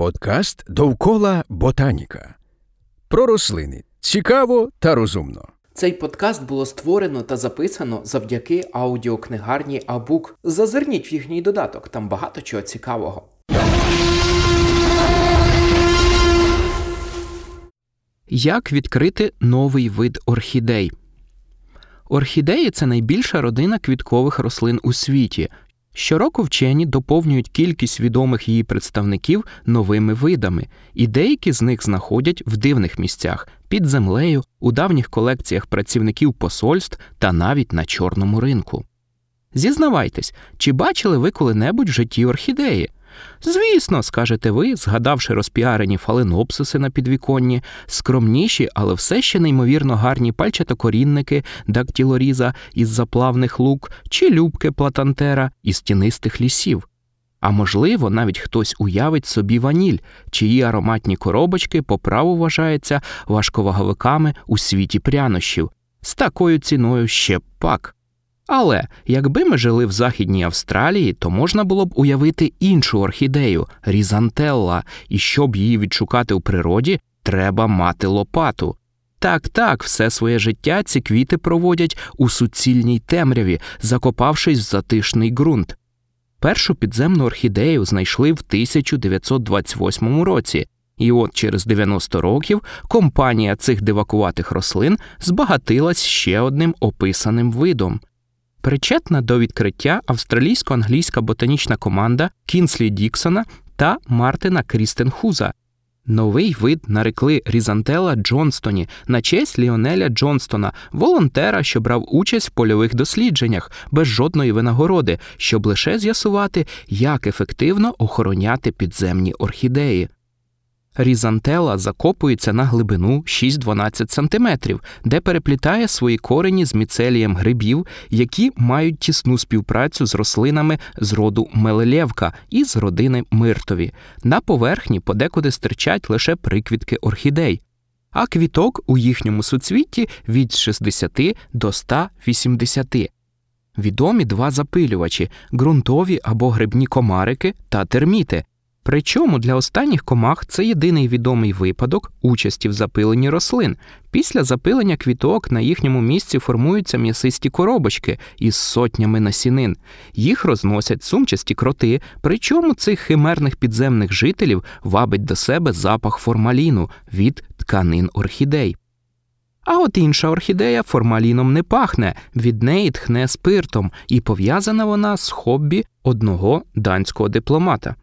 Подкаст довкола ботаніка. Про рослини цікаво та розумно. Цей подкаст було створено та записано завдяки аудіокнигарні Абук. Зазирніть в їхній додаток, там багато чого цікавого. Як відкрити новий вид орхідей? Орхідеї це найбільша родина квіткових рослин у світі. Щороку вчені доповнюють кількість відомих її представників новими видами, і деякі з них знаходять в дивних місцях під землею, у давніх колекціях працівників посольств та навіть на чорному ринку. Зізнавайтесь, чи бачили ви коли-небудь в житті орхідеї? Звісно, скажете ви, згадавши розпіарені фаленопсиси на підвіконні, скромніші, але все ще неймовірно гарні пальчатокорінники дактілоріза із заплавних лук чи любки платантера із тінистих лісів. А можливо, навіть хтось уявить собі ваніль, чиї ароматні коробочки по праву вважаються важковаговиками у світі прянощів, з такою ціною ще пак. Але якби ми жили в Західній Австралії, то можна було б уявити іншу орхідею різантелла, і щоб її відшукати у природі, треба мати лопату. Так, так, все своє життя ці квіти проводять у суцільній темряві, закопавшись в затишний ґрунт. Першу підземну орхідею знайшли в 1928 році, і от через 90 років компанія цих дивакуватих рослин збагатилась ще одним описаним видом. Причетна до відкриття австралійсько-англійська ботанічна команда Кінслі Діксона та Мартина Крістенхуза. Новий вид нарекли Різантела Джонстоні на честь Ліонеля Джонстона, волонтера, що брав участь в польових дослідженнях без жодної винагороди, щоб лише з'ясувати, як ефективно охороняти підземні орхідеї. Різантела закопується на глибину 6-12 см, де переплітає свої корені з міцелієм грибів, які мають тісну співпрацю з рослинами з роду мелелєвка і з родини миртові. На поверхні подекуди стирчать лише приквітки орхідей, а квіток у їхньому суцвітті від 60 до 180. Відомі два запилювачі ґрунтові або грибні комарики та терміти. Причому для останніх комах це єдиний відомий випадок участі в запиленні рослин. Після запилення квіток на їхньому місці формуються м'ясисті коробочки із сотнями насінин. Їх розносять сумчасті кроти, причому цих химерних підземних жителів вабить до себе запах формаліну від тканин орхідей. А от інша орхідея формаліном не пахне, від неї тхне спиртом, і пов'язана вона з хобі одного данського дипломата.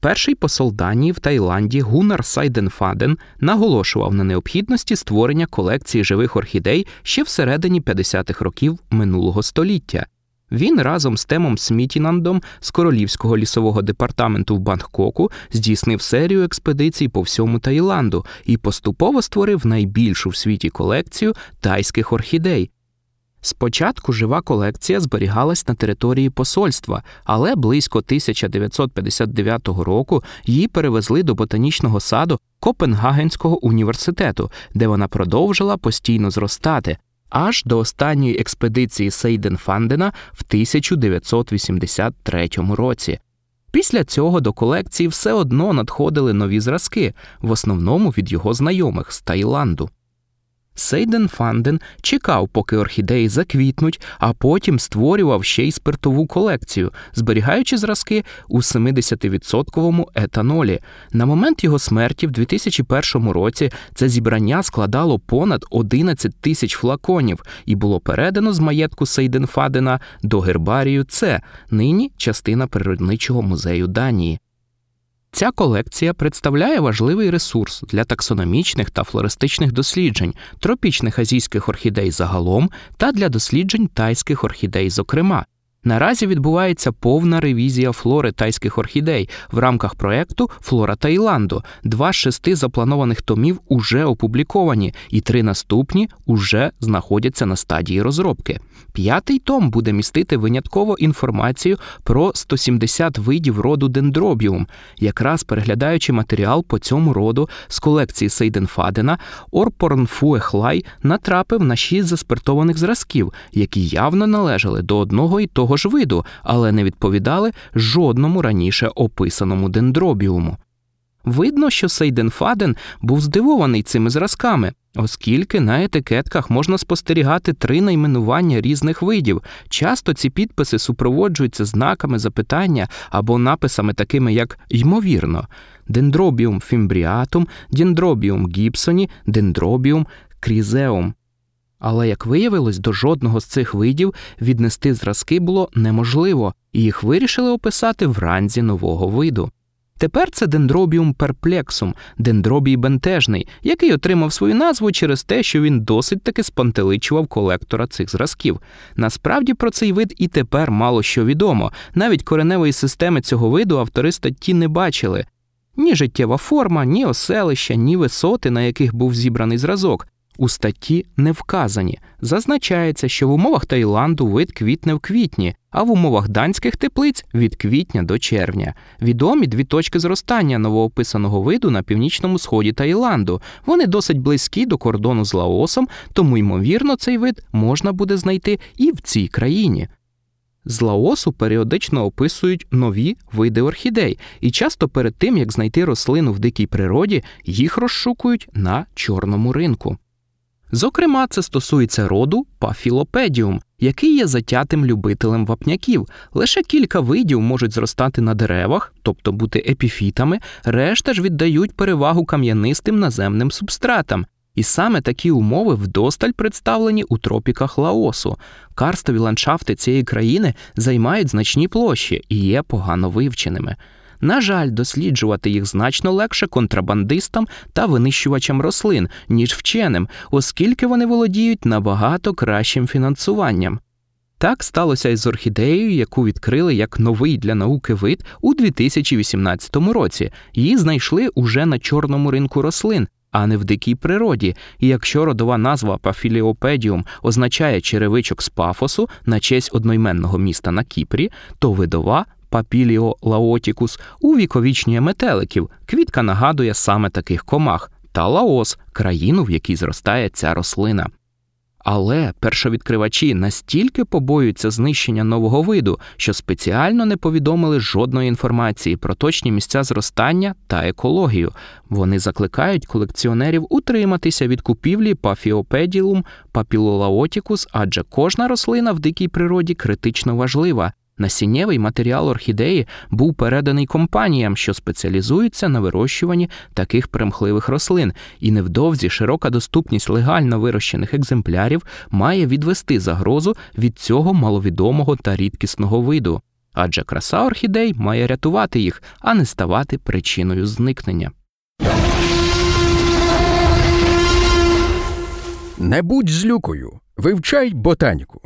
Перший посол Данії в Таїланді Гунар Сайденфаден наголошував на необхідності створення колекції живих орхідей ще всередині 50-х років минулого століття. Він разом з Темом Смітінандом з Королівського лісового департаменту в Бангкоку здійснив серію експедицій по всьому Таїланду і поступово створив найбільшу в світі колекцію тайських орхідей. Спочатку жива колекція зберігалась на території посольства, але близько 1959 року її перевезли до ботанічного саду Копенгагенського університету, де вона продовжила постійно зростати, аж до останньої експедиції Сейден-Фандена в 1983 році. Після цього до колекції все одно надходили нові зразки, в основному від його знайомих з Таїланду. Сейден Фанден чекав, поки орхідеї заквітнуть, а потім створював ще й спиртову колекцію, зберігаючи зразки у 70% етанолі. На момент його смерті в 2001 році це зібрання складало понад 11 тисяч флаконів і було передано з маєтку Сейден Фадена до гербарію С, нині частина природничого музею Данії. Ця колекція представляє важливий ресурс для таксономічних та флористичних досліджень, тропічних азійських орхідей загалом та для досліджень тайських орхідей, зокрема. Наразі відбувається повна ревізія флори тайських орхідей в рамках проекту Флора Таїланду. Два з шести запланованих томів уже опубліковані, і три наступні уже знаходяться на стадії розробки. П'ятий том буде містити винятково інформацію про 170 видів роду дендробіум. Якраз переглядаючи матеріал по цьому роду з колекції Сейденфадена, Орпорн Фуехлай натрапив на шість заспиртованих зразків, які явно належали до одного і того ж виду, але не відповідали жодному раніше описаному дендробіуму. Видно, що Сейденфаден був здивований цими зразками, оскільки на етикетках можна спостерігати три найменування різних видів. Часто ці підписи супроводжуються знаками запитання або написами, такими як ймовірно, дендробіум фімбріатум, дендробіум гібсоні, дендробіум крізеум. Але, як виявилось, до жодного з цих видів віднести зразки було неможливо, і їх вирішили описати в ранзі нового виду. Тепер це дендробіум перплексум, дендробій бентежний, який отримав свою назву через те, що він досить таки спантеличував колектора цих зразків. Насправді про цей вид і тепер мало що відомо. Навіть кореневої системи цього виду автори статті не бачили. Ні життєва форма, ні оселища, ні висоти, на яких був зібраний зразок. У статті не вказані. Зазначається, що в умовах Таїланду вид квітне в квітні, а в умовах данських теплиць від квітня до червня. Відомі дві точки зростання новоописаного виду на північному сході Таїланду. Вони досить близькі до кордону з Лаосом, тому ймовірно цей вид можна буде знайти і в цій країні. З Лаосу періодично описують нові види орхідей, і часто перед тим як знайти рослину в дикій природі, їх розшукують на чорному ринку. Зокрема, це стосується роду пафілопедіум, який є затятим любителем вапняків. Лише кілька видів можуть зростати на деревах, тобто бути епіфітами, решта ж віддають перевагу кам'янистим наземним субстратам. І саме такі умови вдосталь представлені у тропіках Лаосу. Карстові ландшафти цієї країни займають значні площі і є погано вивченими. На жаль, досліджувати їх значно легше контрабандистам та винищувачам рослин, ніж вченим, оскільки вони володіють набагато кращим фінансуванням. Так сталося і з орхідеєю, яку відкрили як новий для науки вид у 2018 році. Її знайшли уже на чорному ринку рослин, а не в дикій природі. І якщо родова назва Пафіліопедіум означає черевичок з пафосу на честь одноіменного міста на Кіпрі, то видова Папіліо лаотікус увіковічнює метеликів. Квітка нагадує саме таких комах та Лаос, країну, в якій зростає ця рослина. Але першовідкривачі настільки побоюються знищення нового виду, що спеціально не повідомили жодної інформації про точні місця зростання та екологію. Вони закликають колекціонерів утриматися від купівлі пафіопеділум папілолаотікус, адже кожна рослина в дикій природі критично важлива. Насіннєвий матеріал орхідеї був переданий компаніям, що спеціалізуються на вирощуванні таких примхливих рослин, і невдовзі широка доступність легально вирощених екземплярів має відвести загрозу від цього маловідомого та рідкісного виду. Адже краса орхідей має рятувати їх, а не ставати причиною зникнення. Не будь злюкою, вивчай ботаніку.